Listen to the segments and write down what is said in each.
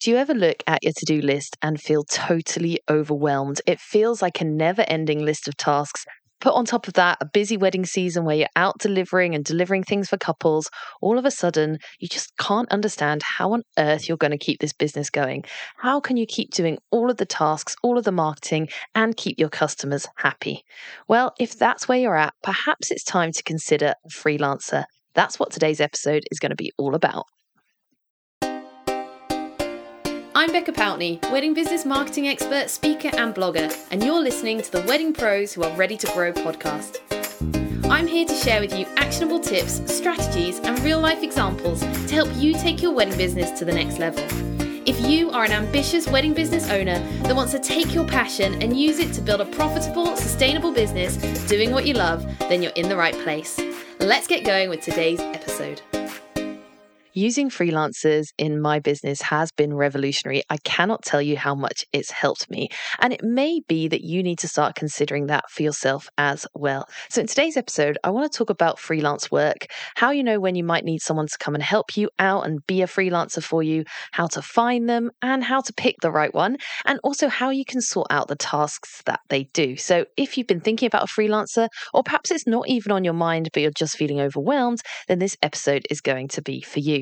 Do you ever look at your to do list and feel totally overwhelmed? It feels like a never ending list of tasks. Put on top of that a busy wedding season where you're out delivering and delivering things for couples. All of a sudden, you just can't understand how on earth you're going to keep this business going. How can you keep doing all of the tasks, all of the marketing, and keep your customers happy? Well, if that's where you're at, perhaps it's time to consider a freelancer. That's what today's episode is going to be all about. I'm Becca Pountney, wedding business marketing expert, speaker, and blogger, and you're listening to the Wedding Pros Who Are Ready to Grow podcast. I'm here to share with you actionable tips, strategies, and real life examples to help you take your wedding business to the next level. If you are an ambitious wedding business owner that wants to take your passion and use it to build a profitable, sustainable business doing what you love, then you're in the right place. Let's get going with today's episode. Using freelancers in my business has been revolutionary. I cannot tell you how much it's helped me. And it may be that you need to start considering that for yourself as well. So, in today's episode, I want to talk about freelance work, how you know when you might need someone to come and help you out and be a freelancer for you, how to find them, and how to pick the right one, and also how you can sort out the tasks that they do. So, if you've been thinking about a freelancer, or perhaps it's not even on your mind, but you're just feeling overwhelmed, then this episode is going to be for you.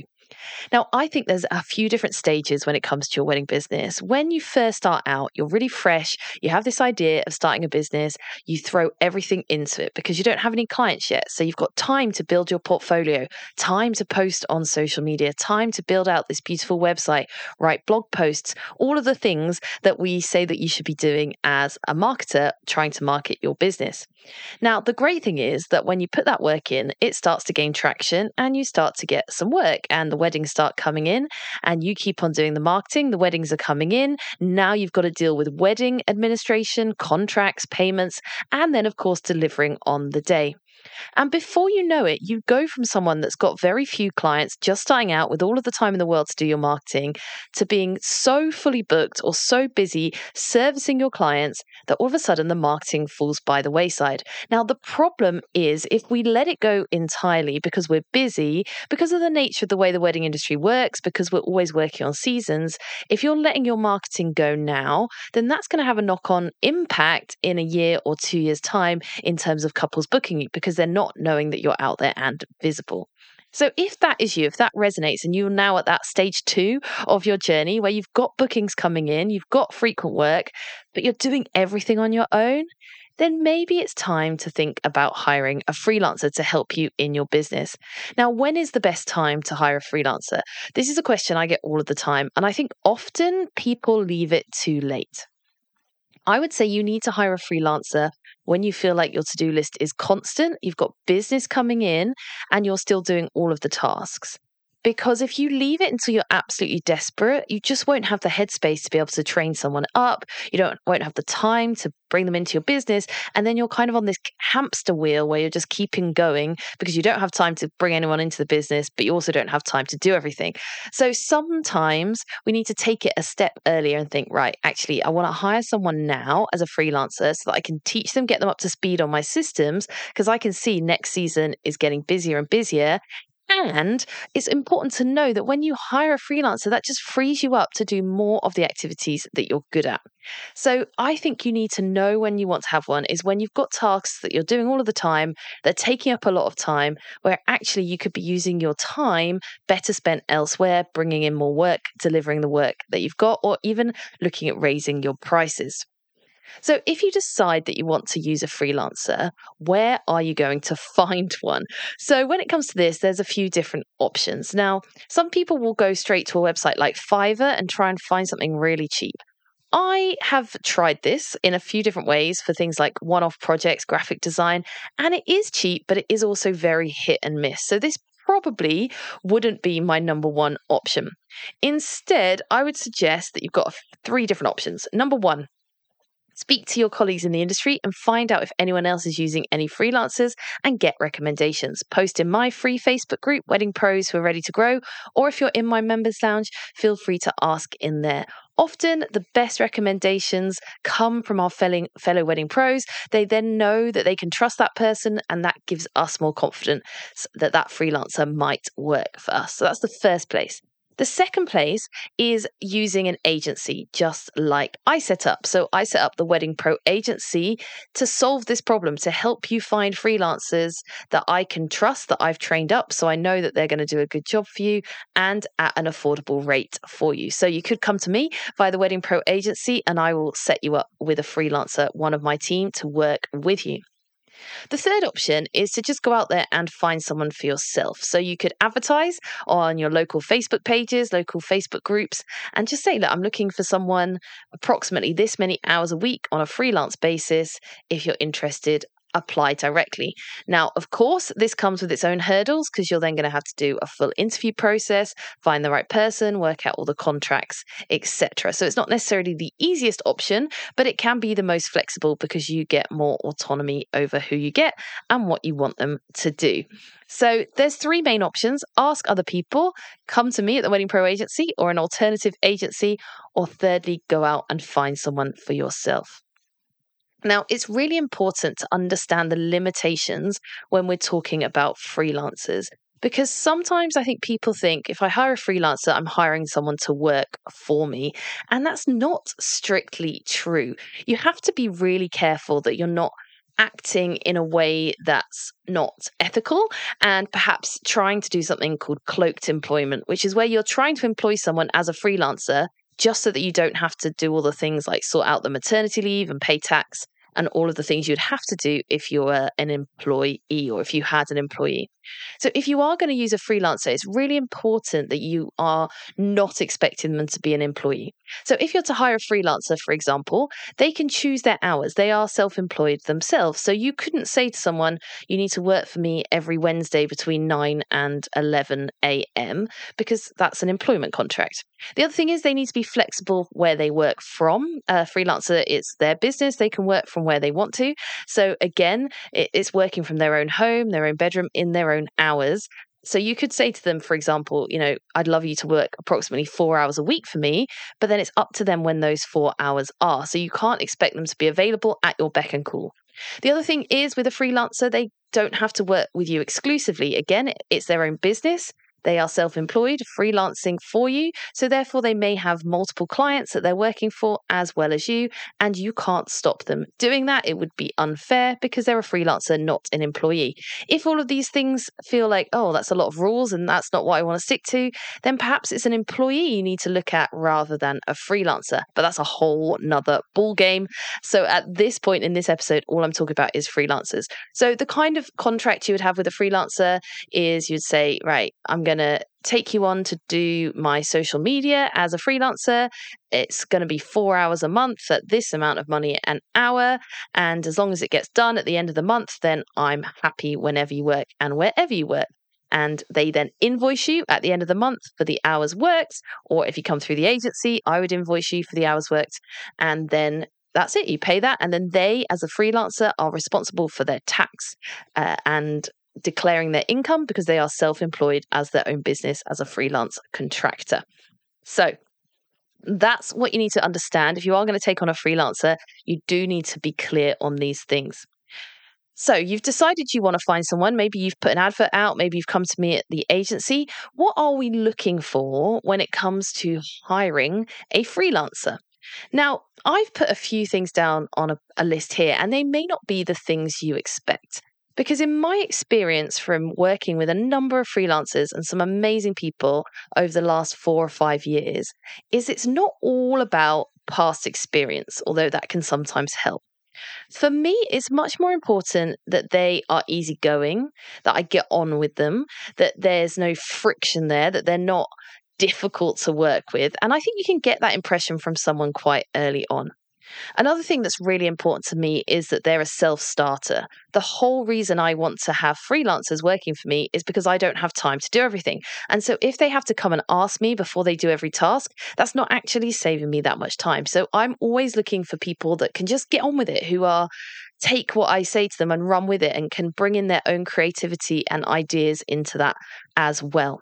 Now, I think there's a few different stages when it comes to your wedding business. When you first start out, you're really fresh, you have this idea of starting a business, you throw everything into it because you don't have any clients yet. So you've got time to build your portfolio, time to post on social media, time to build out this beautiful website, write blog posts, all of the things that we say that you should be doing as a marketer trying to market your business. Now, the great thing is that when you put that work in, it starts to gain traction and you start to get some work and the weddings start coming in and you keep on doing the marketing. The weddings are coming in. Now you've got to deal with wedding administration, contracts, payments, and then, of course, delivering on the day. And before you know it, you go from someone that's got very few clients, just starting out with all of the time in the world to do your marketing, to being so fully booked or so busy servicing your clients that all of a sudden the marketing falls by the wayside. Now, the problem is if we let it go entirely because we're busy, because of the nature of the way the wedding industry works, because we're always working on seasons, if you're letting your marketing go now, then that's going to have a knock on impact in a year or two years' time in terms of couples booking you because they're not knowing that you're out there and visible. So, if that is you, if that resonates, and you're now at that stage two of your journey where you've got bookings coming in, you've got frequent work, but you're doing everything on your own, then maybe it's time to think about hiring a freelancer to help you in your business. Now, when is the best time to hire a freelancer? This is a question I get all of the time, and I think often people leave it too late. I would say you need to hire a freelancer when you feel like your to do list is constant, you've got business coming in, and you're still doing all of the tasks. Because if you leave it until you're absolutely desperate, you just won't have the headspace to be able to train someone up. You don't won't have the time to bring them into your business, and then you're kind of on this hamster wheel where you're just keeping going because you don't have time to bring anyone into the business, but you also don't have time to do everything. So sometimes we need to take it a step earlier and think, right, actually, I want to hire someone now as a freelancer so that I can teach them, get them up to speed on my systems because I can see next season is getting busier and busier and it's important to know that when you hire a freelancer, that just frees you up to do more of the activities that you're good at. So I think you need to know when you want to have one is when you've got tasks that you're doing all of the time, they're taking up a lot of time, where actually you could be using your time better spent elsewhere, bringing in more work, delivering the work that you've got, or even looking at raising your prices. So, if you decide that you want to use a freelancer, where are you going to find one? So, when it comes to this, there's a few different options. Now, some people will go straight to a website like Fiverr and try and find something really cheap. I have tried this in a few different ways for things like one off projects, graphic design, and it is cheap, but it is also very hit and miss. So, this probably wouldn't be my number one option. Instead, I would suggest that you've got three different options. Number one, Speak to your colleagues in the industry and find out if anyone else is using any freelancers and get recommendations. Post in my free Facebook group, Wedding Pros Who Are Ready to Grow, or if you're in my members lounge, feel free to ask in there. Often the best recommendations come from our fellow, wedding pros. They then know that they can trust that person, and that gives us more confidence that that freelancer might work for us. So that's the first place. The second place is using an agency, just like I set up. So I set up the Wedding Pro agency to solve this problem, to help you find freelancers that I can trust, that I've trained up. So I know that they're going to do a good job for you and at an affordable rate for you. So you could come to me via the Wedding Pro agency and I will set you up with a freelancer, one of my team, to work with you. The third option is to just go out there and find someone for yourself. So you could advertise on your local Facebook pages, local Facebook groups, and just say, look, I'm looking for someone approximately this many hours a week on a freelance basis. If you're interested, apply directly. Now, of course, this comes with its own hurdles because you're then going to have to do a full interview process, find the right person, work out all the contracts, etc. So it's not necessarily the easiest option, but it can be the most flexible because you get more autonomy over who you get and what you want them to do. So there's three main options. Ask other people, come to me at the Wedding Pro agency or an alternative agency, or thirdly, go out and find someone for yourself. Now, it's really important to understand the limitations when we're talking about freelancers. Because sometimes I think people think if I hire a freelancer, I'm hiring someone to work for me. And that's not strictly true. You have to be really careful that you're not acting in a way that's not ethical and perhaps trying to do something called cloaked employment, which is where you're trying to employ someone as a freelancer just so that you don't have to do all the things like sort out the maternity leave and pay tax and all of the things you'd have to do if you were an employee or if you had an employee. So, if you are going to use a freelancer, it's really important that you are not expecting them to be an employee. So, if you're to hire a freelancer, for example, they can choose their hours. They are self employed themselves. So, you couldn't say to someone, you need to work for me every Wednesday between 9 and 11 a.m., because that's an employment contract. The other thing is they need to be flexible where they work from. A freelancer, it's their business. They can work from where they want to. So, again, it's working from their own home, their own bedroom, in their own hours. So you could say to them, for example, you know, I'd love you to work approximately four hours a week for me, but then it's up to them when those four hours are. So you can't expect them to be available at your beck and call. The other thing is with a freelancer, they don't have to work with you exclusively. Again, it's their own business. They are self employed, freelancing for you. So, therefore, they may have multiple clients that they're working for as well as you, and you can't stop them doing that. It would be unfair because they're a freelancer, not an employee. If all of these things feel like, oh, that's a lot of rules and that's not what I want to stick to, then perhaps it's an employee you need to look at rather than a freelancer. But that's a whole nother ball game. So, at this point in this episode, all I'm talking about is freelancers. So, the kind of contract you would have with a freelancer is you'd say, right, I'm going to take you on to do my social media as a freelancer. It's going to be four hours a month at this amount of money an hour. And as long as it gets done at the end of the month, then I'm happy whenever you work and wherever you work. And they then invoice you at the end of the month for the hours worked. Or if you come through the agency, I would invoice you for the hours worked. And then that's it. You pay that. And then they, as a freelancer, are responsible for their tax uh, and declaring their income because they are self employed as their own business as a freelance contractor. So, that's what you need to understand. If you are going to take on a freelancer, you do need to be clear on these things. So, you've decided you want to find someone. Maybe you've put an advert out. Maybe you've come to me at the agency. What are we looking for when it comes to hiring a freelancer? Now, I've put a few things down on a, a, list here, and they may not be the things you expect. Because in my experience from working with a number of freelancers and some amazing people over the last four or five years, is it's not all about past experience, although that can sometimes help. For me, it's much more important that they are easygoing, that I get on with them, that there's no friction there, that they're not difficult to work with. And I think you can get that impression from someone quite early on. Another thing that's really important to me is that they're a self starter. The whole reason I want to have freelancers working for me is because I don't have time to do everything. And so if they have to come and ask me before they do every task, that's not actually saving me that much time. So I'm always looking for people that can just get on with it, who are take what I say to them and run with it and can bring in their own creativity and ideas into that as well.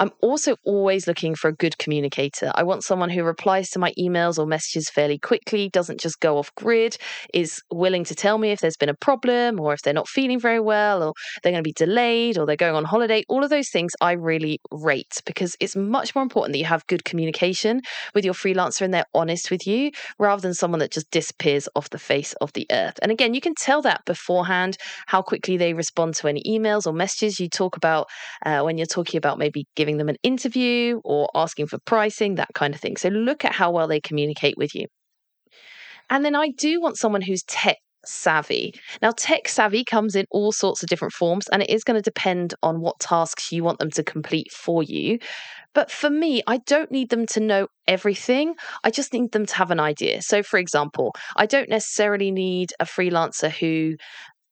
I'm also always looking for a good communicator. I want someone who replies to my emails or messages fairly quickly, doesn't just go off grid, is willing to tell me if there's been a problem or if they're not feeling very well or they're going to be delayed or they're going on holiday. All of those things I really rate because it's much more important that you have good communication with your freelancer and they're honest with you rather than someone that just disappears off the face of the earth. And again, you can tell that beforehand how quickly they respond to any emails or messages you talk about uh, when you're talking about maybe giving them an interview or asking for pricing, that kind of thing. So look at how well they communicate with you. And then I do want someone who's tech savvy. Now, tech savvy comes in all sorts of different forms, and it is going to depend on what tasks you want them to complete for you. But for me, I don't need them to know everything. I just need them to have an idea. So, for example, I don't necessarily need a freelancer who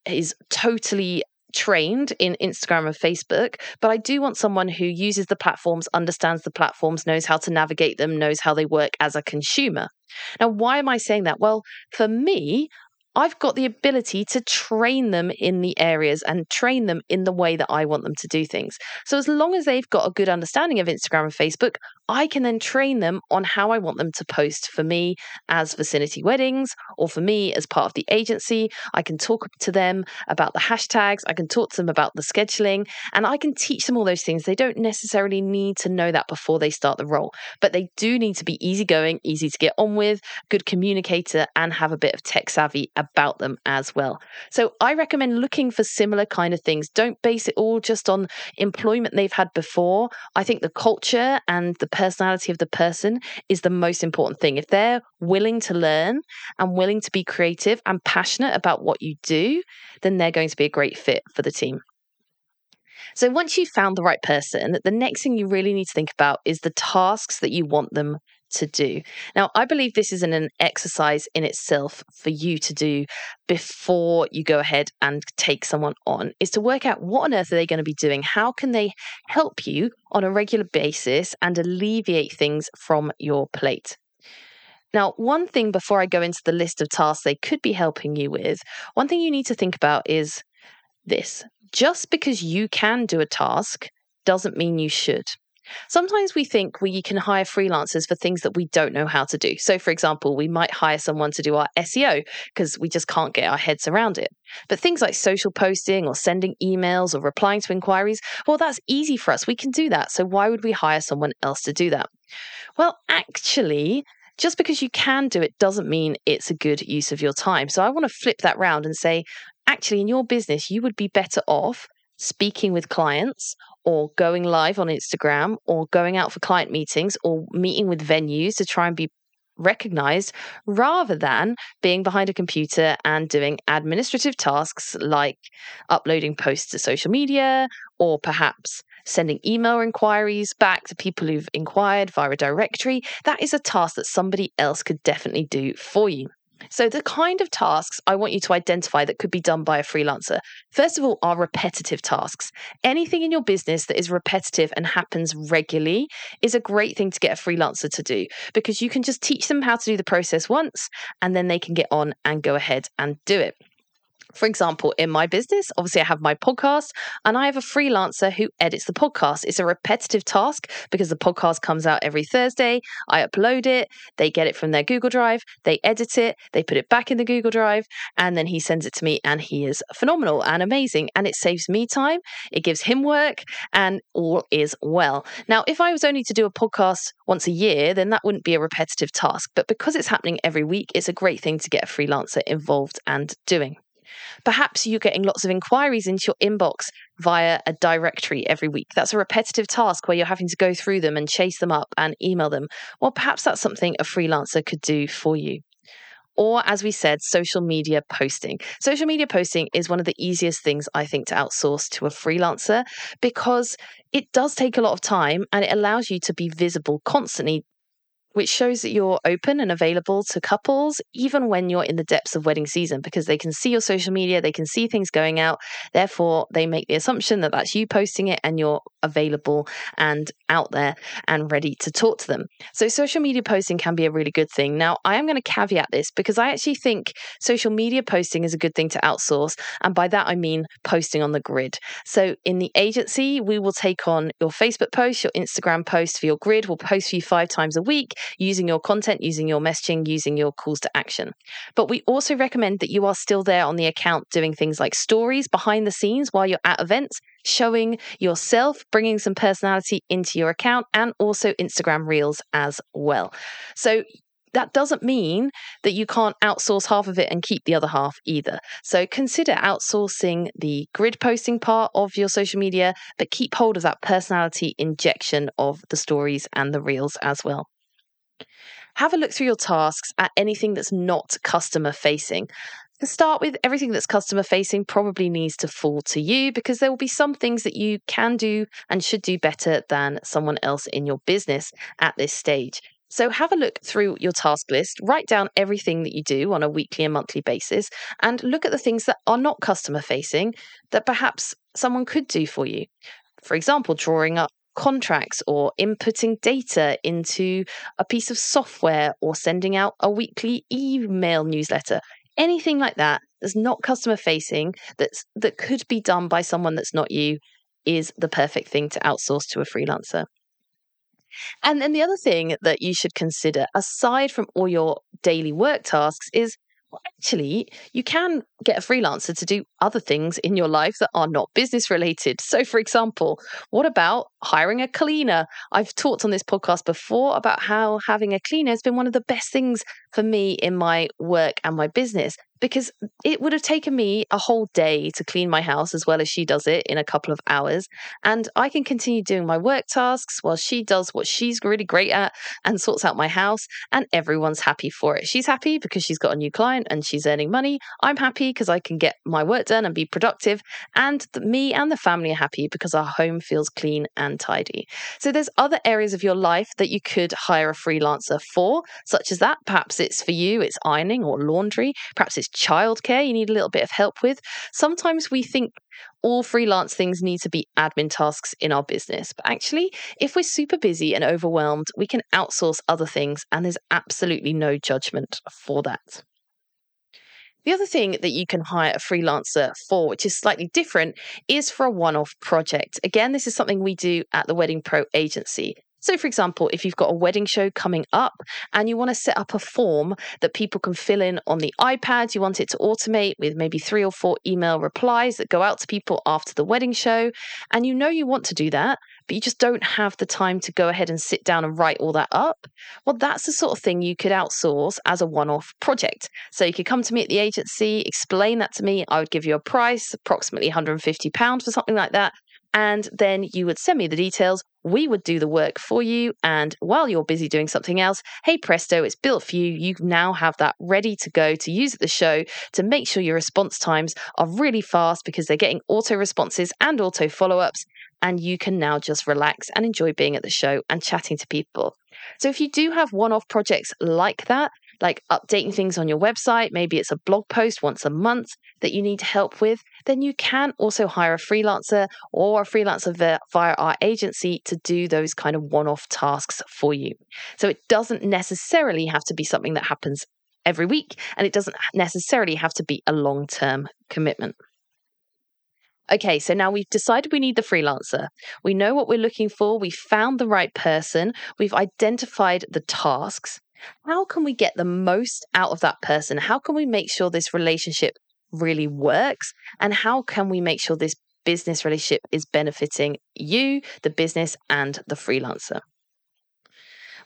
is totally trained in Instagram and Facebook, but I do want someone who uses the platforms, understands the platforms, knows how to navigate them, knows how they work as a consumer. Now, why am I saying that? Well, for me, I've got the ability to train them in the areas and train them in the way that I want them to do things. So, as long as they've got a good understanding of Instagram and Facebook, I can then train them on how I want them to post for me as Vicinity Weddings or for me as part of the agency. I can talk to them about the hashtags, I can talk to them about the scheduling, and I can teach them all those things. They don't necessarily need to know that before they start the role, but they do need to be easygoing, easy to get on with, good communicator, and have a bit of tech savvy about them as well. So I recommend looking for similar kind of things. Don't base it all just on employment they've had before. I think the culture and the personality of the person is the most important thing. If they're willing to learn and willing to be creative and passionate about what you do, then they're going to be a great fit for the team. So once you've found the right person, the next thing you really need to think about is the tasks that you want them to do. Now, I believe this is an, an, exercise in itself for you to do before you go ahead and take someone on is to work out what on earth are they going to be doing? How can they help you on a regular basis and alleviate things from your plate? Now, one thing before I go into the list of tasks they could be helping you with, one thing you need to think about is this just because you can do a task doesn't mean you should. Sometimes we think we can hire freelancers for things that we don't know how to do. So, for example, we might hire someone to do our SEO because we just can't get our heads around it. But things like social posting or sending emails or replying to inquiries, well, that's easy for us. We can do that. So, why would we hire someone else to do that? Well, actually, just because you can do it doesn't mean it's a good use of your time. So I want to flip that round and say, actually, in your business, you would be better off speaking with clients or going live on Instagram or going out for client meetings or meeting with venues to try and be recognized rather than being behind a computer and doing administrative tasks like uploading posts to social media or perhaps sending email inquiries back to people who've inquired via a directory. That is a task that somebody else could definitely do for you. So, the kind of tasks I want you to identify that could be done by a freelancer, first of all, are repetitive tasks. Anything in your business that is repetitive and happens regularly is a great thing to get a freelancer to do because you can just teach them how to do the process once and then they can get on and go ahead and do it. For example, in my business, obviously I have my podcast and I have a freelancer who edits the podcast. It's a repetitive task because the podcast comes out every Thursday. I upload it, they get it from their Google Drive, they edit it, they put it back in the Google Drive, and then he sends it to me and he is phenomenal and amazing. And it saves me time, it gives him work, and all is well. Now, if I was only to do a podcast once a year, then that wouldn't be a repetitive task. But because it's happening every week, it's a great thing to get a freelancer involved and doing. Perhaps you're getting lots of inquiries into your inbox via a directory every week. That's a repetitive task where you're having to go through them and chase them up and email them. Well, perhaps that's something a freelancer could do for you. Or, as we said, social media posting. Social media posting is one of the easiest things I think to outsource to a freelancer because it does take a lot of time and it allows you to be visible constantly which shows that you're open and available to couples even when you're in the depths of wedding season because they can see your social media, they can see things going out. Therefore, they make the assumption that that's you posting it and you're available and out there and ready to talk to them. So, social media posting can be a really good thing. Now, I am going to caveat this because I actually think social media posting is a good thing to outsource. And by that, I mean posting on the grid. So, in the agency, we will take on your Facebook post, your Instagram post for your grid. We'll post for you five times a week using your content, using your messaging, using your calls to action. But we also recommend that you are still there on the account doing things like stories behind the scenes while you're at events, showing yourself, bringing some personality into your account, and also Instagram Reels as well. So that doesn't mean that you can't outsource half of it and keep the other half either. So consider outsourcing the grid posting part of your social media, but keep hold of that personality injection of the stories and the reels as well. Have a look through your tasks at anything that's not customer facing. Start with, everything that's customer facing probably needs to fall to you because there will be some things that you can do and should do better than someone else in your business at this stage. So have a look through your task list, write down everything that you do on a weekly and monthly basis, and look at the things that are not customer facing that perhaps someone could do for you. For example, drawing up contracts or inputting data into a piece of software or sending out a weekly email newsletter anything like that that's not customer facing that's that could be done by someone that's not you is the perfect thing to outsource to a freelancer. And then the other thing that you should consider aside from all your daily work tasks is well, actually, you can get a freelancer to do other things in your life that are not business related. So, for example, what about hiring a cleaner? I've talked on this podcast before about how having a cleaner has been one of the best things for me in my work and my business because it would have taken me a whole day to clean my house as well as she does it in a couple of hours. And I can continue doing my work tasks while she does what she's really great at and sorts out my house, and everyone's happy for it. She's happy because she's got a new client and she's earning money. I'm happy because I can get my work done and be productive. And me and the family are happy because our home feels clean and tidy. So there's other areas of your life that you could hire a freelancer for, such as that. Perhaps it's for you, it's ironing or laundry. Perhaps it's childcare you need a little bit of help with. Sometimes we think all freelance things need to be admin tasks in our business. But actually, if we're super busy and overwhelmed, we can outsource other things, and there's absolutely no judgment for that. The other thing that you can hire a freelancer for, which is slightly different, is for a one off project. Again, this is something we do at the Wedding Pro agency. So, for example, if you've got a wedding show coming up and you want to set up a form that people can fill in on the iPad, you want it to automate with maybe three or four email replies that go out to people after the wedding show, and you know you want to do that, but you just don't have the time to go ahead and sit down and write all that up, well, that's the sort of thing you could outsource as a one off project. So you could come to me at the agency, explain that to me. I would give you a price, approximately £150 for something like that. And then you would send me the details. We would do the work for you. And while you're busy doing something else, hey presto, it's built for you. You now have that ready to go to use at the show to make sure your response times are really fast because they're getting auto responses and auto follow ups. And you can now just relax and enjoy being at the show and chatting to people. So if you do have one off projects like that, like updating things on your website, maybe it's a blog post once a month that you need help with, then you can also hire a freelancer or a freelancer via our agency to do those kind of one off tasks for you. So it doesn't necessarily have to be something that happens every week, and it doesn't necessarily have to be a long term commitment. Okay, so now we've decided we need the freelancer. We know what we're looking for. We've found the right person. We've identified the tasks. How can we get the most out of that person? How can we make sure this relationship really works? And how can we make sure this business relationship is benefiting you, the business, and the freelancer?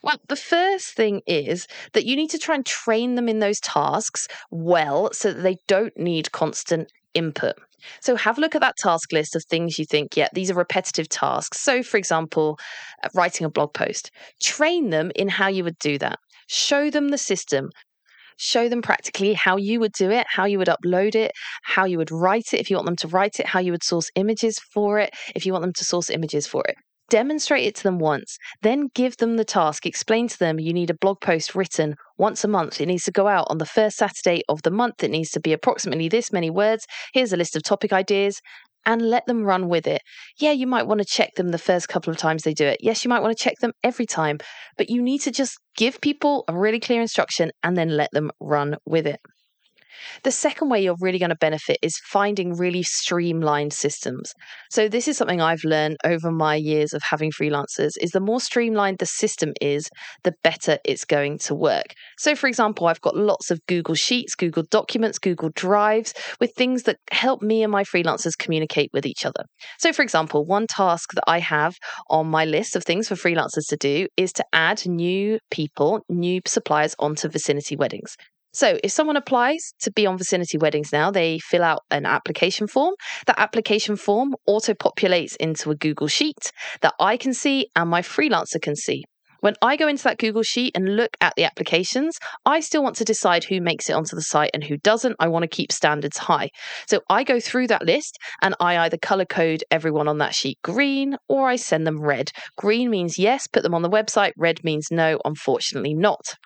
Well, the first thing is that you need to try and train them in those tasks well so that they don't need constant input. So have a look at that task list of things you think, yeah, these are repetitive tasks. So, for example, uh, writing a blog post, train them in how you would do that. Show them the system. Show them practically how you would do it, how you would upload it, how you would write it if you want them to write it, how you would source images for it if you want them to source images for it. demonstrate it to them once, then give them the task. Explain to them you need a blog post written once a month. It needs to go out on the first Saturday of the month. It needs to be approximately this many words. Here's a list of topic ideas. And let them run with it. Yeah, you might want to check them the first couple of times they do it. Yes, you might want to check them every time, but you need to just give people a really clear instruction and then let them run with it. The second way you're really going to benefit is finding really streamlined systems. So this is something I've learned over my years of having freelancers is the more streamlined the system is, the better it's going to work. So for example, I've got lots of Google Sheets, Google Documents, Google Drives with things that help me and my freelancers communicate with each other. So for example, one task that I have on my list of things for freelancers to do is to add new people, new suppliers onto Vicinity Weddings. So, if someone applies to be on Vicinity Weddings now, they fill out an application form. That application form auto populates into a Google Sheet that I can see and my freelancer can see. When I go into that Google Sheet and look at the applications, I still want to decide who makes it onto the site and who doesn't. I want to keep standards high. So I go through that list and I either color code everyone on that sheet green or I send them red. Green means yes, put them on the website. Red means no, unfortunately not.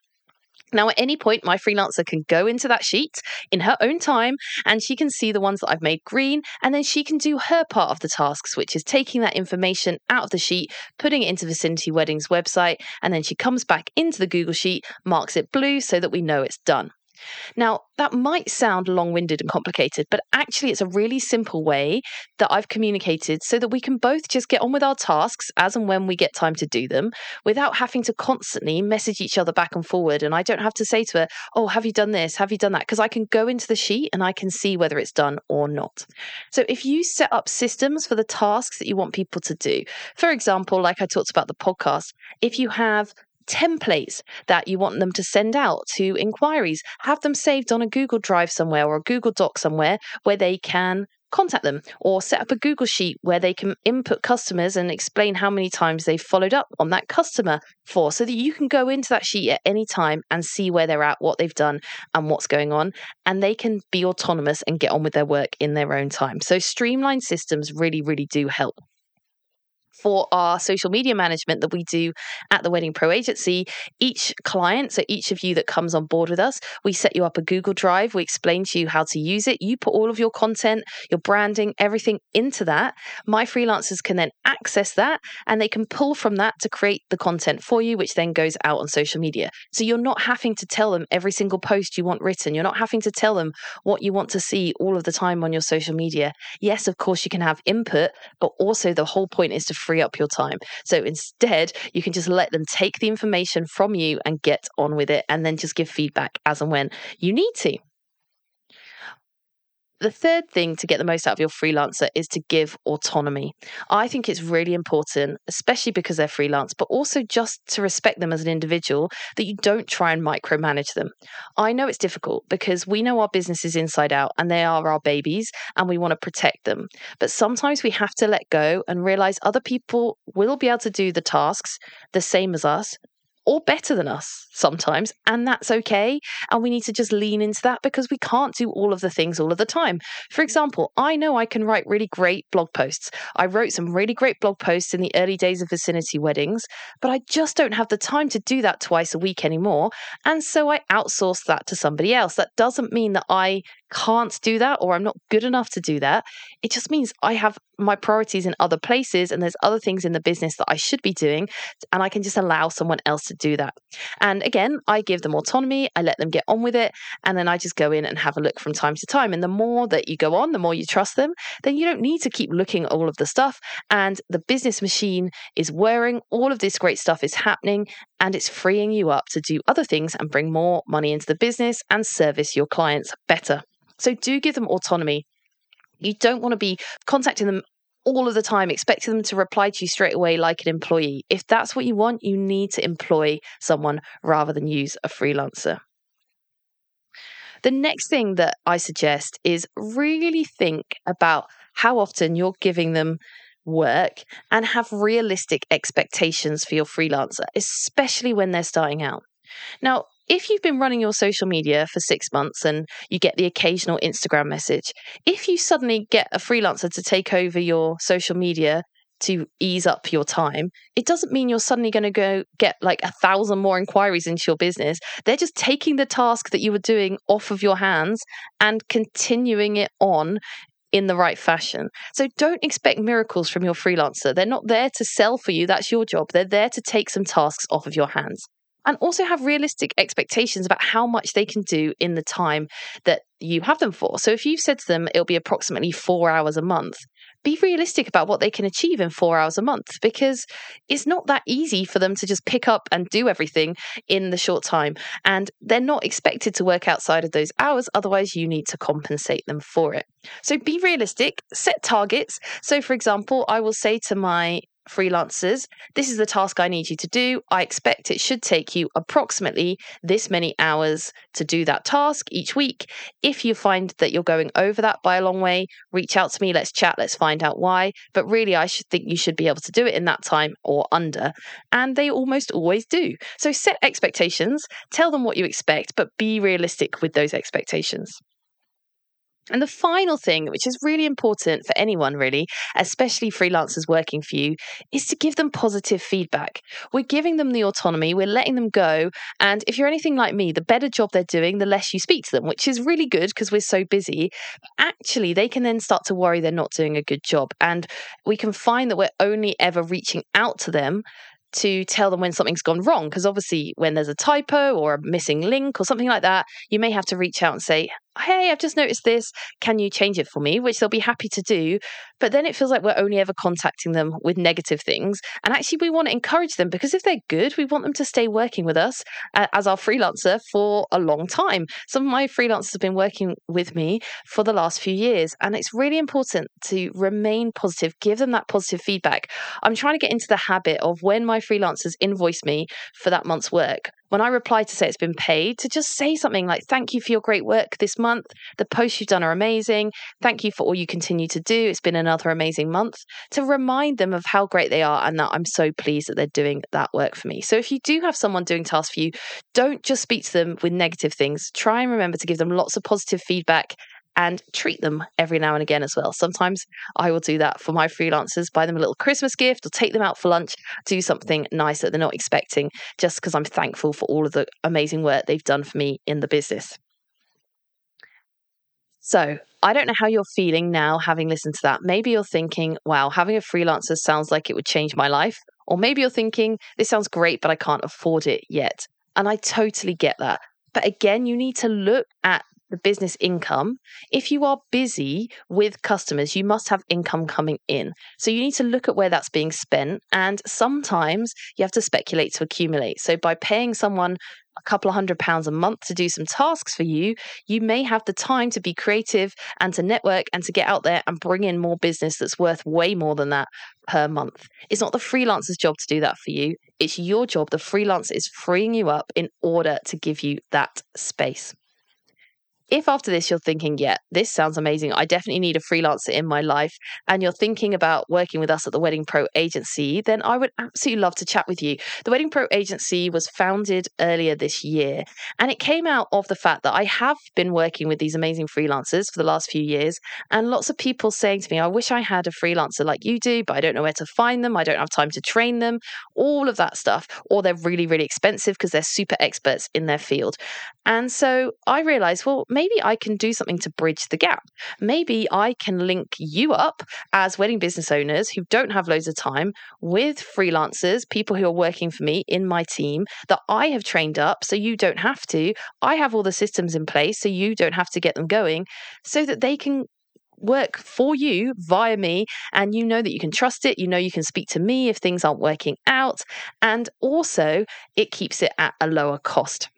Now, at any point, my freelancer can go into that sheet in her own time and she can see the ones that I've made green. And then she can do her part of the tasks, which is taking that information out of the sheet, putting it into Vicinity Weddings website. And then she comes back into the Google Sheet, marks it blue so that we know it's done. Now, that might sound long winded and complicated, but actually, it's a really simple way that I've communicated so that we can both just get on with our tasks as and when we get time to do them without having to constantly message each other back and forward. And I don't have to say to her, Oh, have you done this? Have you done that? Because I can go into the sheet and I can see whether it's done or not. So, if you set up systems for the tasks that you want people to do, for example, like I talked about the podcast, if you have templates that you want them to send out to inquiries. Have them saved on a Google Drive somewhere or a Google Doc somewhere where they can contact them or set up a Google Sheet where they can input customers and explain how many times they've followed up on that customer for so that you can go into that sheet at any time and see where they're at, what they've done, and what's going on. And they can be autonomous and get on with their work in their own time. So, streamlined systems really, really do help for our social media management that we do at the Wedding Pro Agency, each client, so each of you that comes on board with us, we set you up a Google Drive. We explain to you how to use it. You put all of your content, your branding, everything into that. My freelancers can then access that and they can pull from that to create the content for you, which then goes out on social media. So you're not having to tell them every single post you want written. You're not having to tell them what you want to see all of the time on your social media. Yes, of course, you can have input, but also the whole point is to free up your time. So instead, you can just let them take the information from you and get on with it and then just give feedback as and when you need to. The third thing to get the most out of your freelancer is to give autonomy. I think it's really important, especially because they're freelance, but also just to respect them as an individual, that you don't try and micromanage them. I know it's difficult because we know our businesses inside out and they are our babies and we want to protect them. But sometimes we have to let go and realize other people will be able to do the tasks the same as us, or better than us sometimes, and that's okay. And we need to just lean into that because we can't do all of the things all of the time. For example, I know I can write really great blog posts. I wrote some really great blog posts in the early days of vicinity weddings, but I just don't have the time to do that twice a week anymore. And so I outsource that to somebody else. That doesn't mean that I can't do that or I'm not good enough to do that. It just means I have my priorities in other places and there's other things in the business that I should be doing and I can just allow someone else to do that. And again, I give them autonomy, I let them get on with it and then I just go in and have a look from time to time and the more that you go on, the more you trust them, then you don't need to keep looking at all of the stuff and the business machine is whirring, all of this great stuff is happening and it's freeing you up to do other things and bring more money into the business and service your clients better. So do give them autonomy. You don't want to be contacting them all of the time, expecting them to reply to you straight away like an employee. If that's what you want, you need to employ someone rather than use a freelancer. The next thing that I suggest is really think about how often you're giving them work and have realistic expectations for your freelancer, especially when they're starting out. Now, if you've been running your social media for six months and you get the occasional Instagram message, if you suddenly get a freelancer to take over your social media, to ease up your time, it doesn't mean you're suddenly going to go get like a thousand more inquiries into your business. They're just taking the task that you were doing off of your hands and continuing it on in the right fashion. So don't expect miracles from your freelancer. They're not there to sell for you. That's your job. They're there to take some tasks off of your hands. And also have realistic expectations about how much they can do in the time that you have them for. So if you've said to them it'll be approximately four hours a month, be realistic about what they can achieve in four hours a month because it's not that easy for them to just pick up and do everything in the short time. And they're not expected to work outside of those hours. Otherwise, you need to compensate them for it. So be realistic, set targets. So, for example, I will say to my freelancers, this is the task I need you to do. I expect it should take you approximately this many hours to do that task each week. If you find that you're going over that by a long way, reach out to me. Let's chat. Let's find out why. But really, I should think you should be able to do it in that time or under. And they almost always do. So set expectations, tell them what you expect, but be realistic with those expectations. And the final thing, which is really important for anyone, really, especially freelancers working for you, is to give them positive feedback. We're giving them the autonomy, we're letting them go. And if you're anything like me, the better job they're doing, the less you speak to them, which is really good because we're so busy. Actually, they can then start to worry they're not doing a good job. And we can find that we're only ever reaching out to them to tell them when something's gone wrong. Because obviously, when there's a typo or a missing link or something like that, you may have to reach out and say, Hey, I've just noticed this. Can you change it for me? Which they'll be happy to do. But then it feels like we're only ever contacting them with negative things. And actually, we want to encourage them because if they're good, we want them to stay working with us uh, as our freelancer for a long time. Some of my freelancers have been working with me for the last few years. And it's really important to remain positive, give them that positive feedback. I'm trying to get into the habit of when my freelancers invoice me for that month's work, when I reply to say it's been paid, to just say something like, Thank you for your great work this month. The posts you've done are amazing. Thank you for all you continue to do. It's been another amazing month. To remind them of how great they are and that I'm so pleased that they're doing that work for me. So if you do have someone doing tasks for you, don't just speak to them with negative things. Try and remember to give them lots of positive feedback and treat them every now and again as well. Sometimes I will do that for my freelancers, buy them a little Christmas gift or take them out for lunch, do something nice that they're not expecting, just because I'm thankful for all of the amazing work they've done for me in the business. So, I don't know how you're feeling now having listened to that. Maybe you're thinking, wow, having a freelancer sounds like it would change my life. Or maybe you're thinking, this sounds great, but I can't afford it yet. And I totally get that. But again, you need to look at the business income. If you are busy with customers, you must have income coming in. So you need to look at where that's being spent. And sometimes you have to speculate to accumulate. So by paying someone a couple of hundred pounds a month to do some tasks for you, you may have the time to be creative and to network and to get out there and bring in more business that's worth way more than that per month. It's not the freelancer's job to do that for you. It's your job. The freelancer is freeing you up in order to give you that space if after this you're thinking, yeah, this sounds amazing, I definitely need a freelancer in my life, and you're thinking about working with us at the Wedding Pro Agency, then I would absolutely love to chat with you. The Wedding Pro Agency was founded earlier this year, and it came out of the fact that I have been working with these amazing freelancers for the last few years, and lots of people saying to me, I wish I had a freelancer like you do, but I don't know where to find them, I don't have time to train them, all of that stuff, or they're really, really expensive because they're super experts in their field. And so I realized, well, maybe I can do something to bridge the gap. Maybe I can link you up as wedding business owners who don't have loads of time with freelancers, people who are working for me in my team that I have trained up so you don't have to. I have all the systems in place so you don't have to get them going so that they can work for you via me and you know that you can trust it you know you can speak to me if things aren't working out and also it keeps it at a lower cost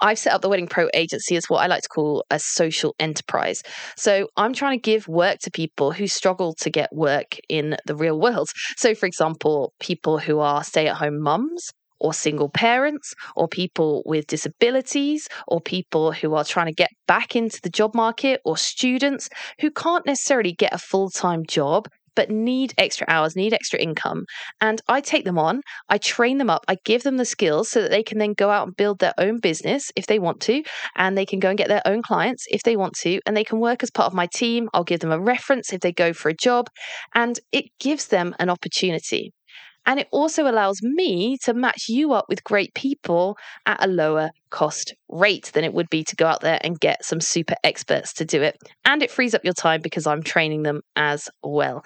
I've set up the Wedding Pro agency as what I like to call a social enterprise. So I'm trying to give work to people who struggle to get work in the real world. So, for example, people who are stay at home mums or single parents or people with disabilities or people who are trying to get back into the job market or students who can't necessarily get a full time job but need extra hours, need extra income. And I take them on, I train them up, I give them the skills so that they can then go out and build their own business if they want to, and they can go and get their own clients if they want to, and they can work as part of my team. I'll give them a reference if they go for a job, and it gives them an opportunity. And it also allows me to match you up with great people at a lower cost rate than it would be to go out there and get some super experts to do it. And it frees up your time because I'm training them as well.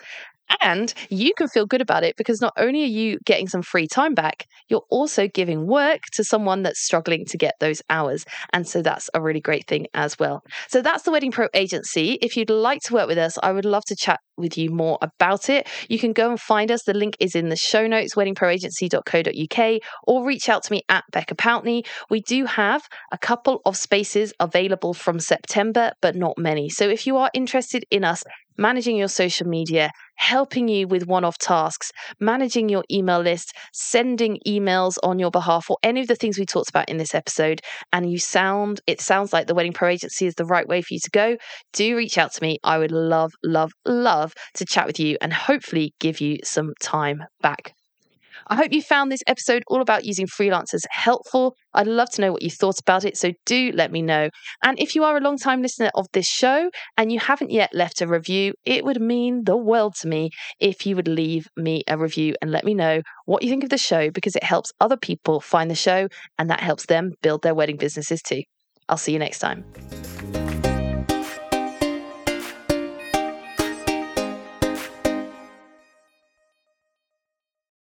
And you can feel good about it because not only are you getting some free time back, you're also giving work to someone that's struggling to get those hours. And so that's a really great thing as well. So that's the Wedding Pro Agency. If you'd like to work with us, I would love to chat with you more about it. You can go and find us. The link is in the show notes, weddingproagency.co.uk, or reach out to me at Becca Pountney. We do have a couple of spaces available from September, but not many. So if you are interested in us managing your social media, helping you with one off tasks, managing your email list, sending emails on your behalf, or any of the things we talked about in this episode, and you sound, it sounds like the Wedding Pro Agency is the right way for you to go, do reach out to me. I would love, love, love, love to chat with you and hopefully give you some time back. I hope you found this episode all about using freelancers helpful. I'd love to know what you thought about it, so do let me know. And if you are a long time listener of this show and you haven't yet left a review, it would mean the world to me if you would leave me a review and let me know what you think of the show because it helps other people find the show and that helps them build their wedding businesses too. I'll see you next time.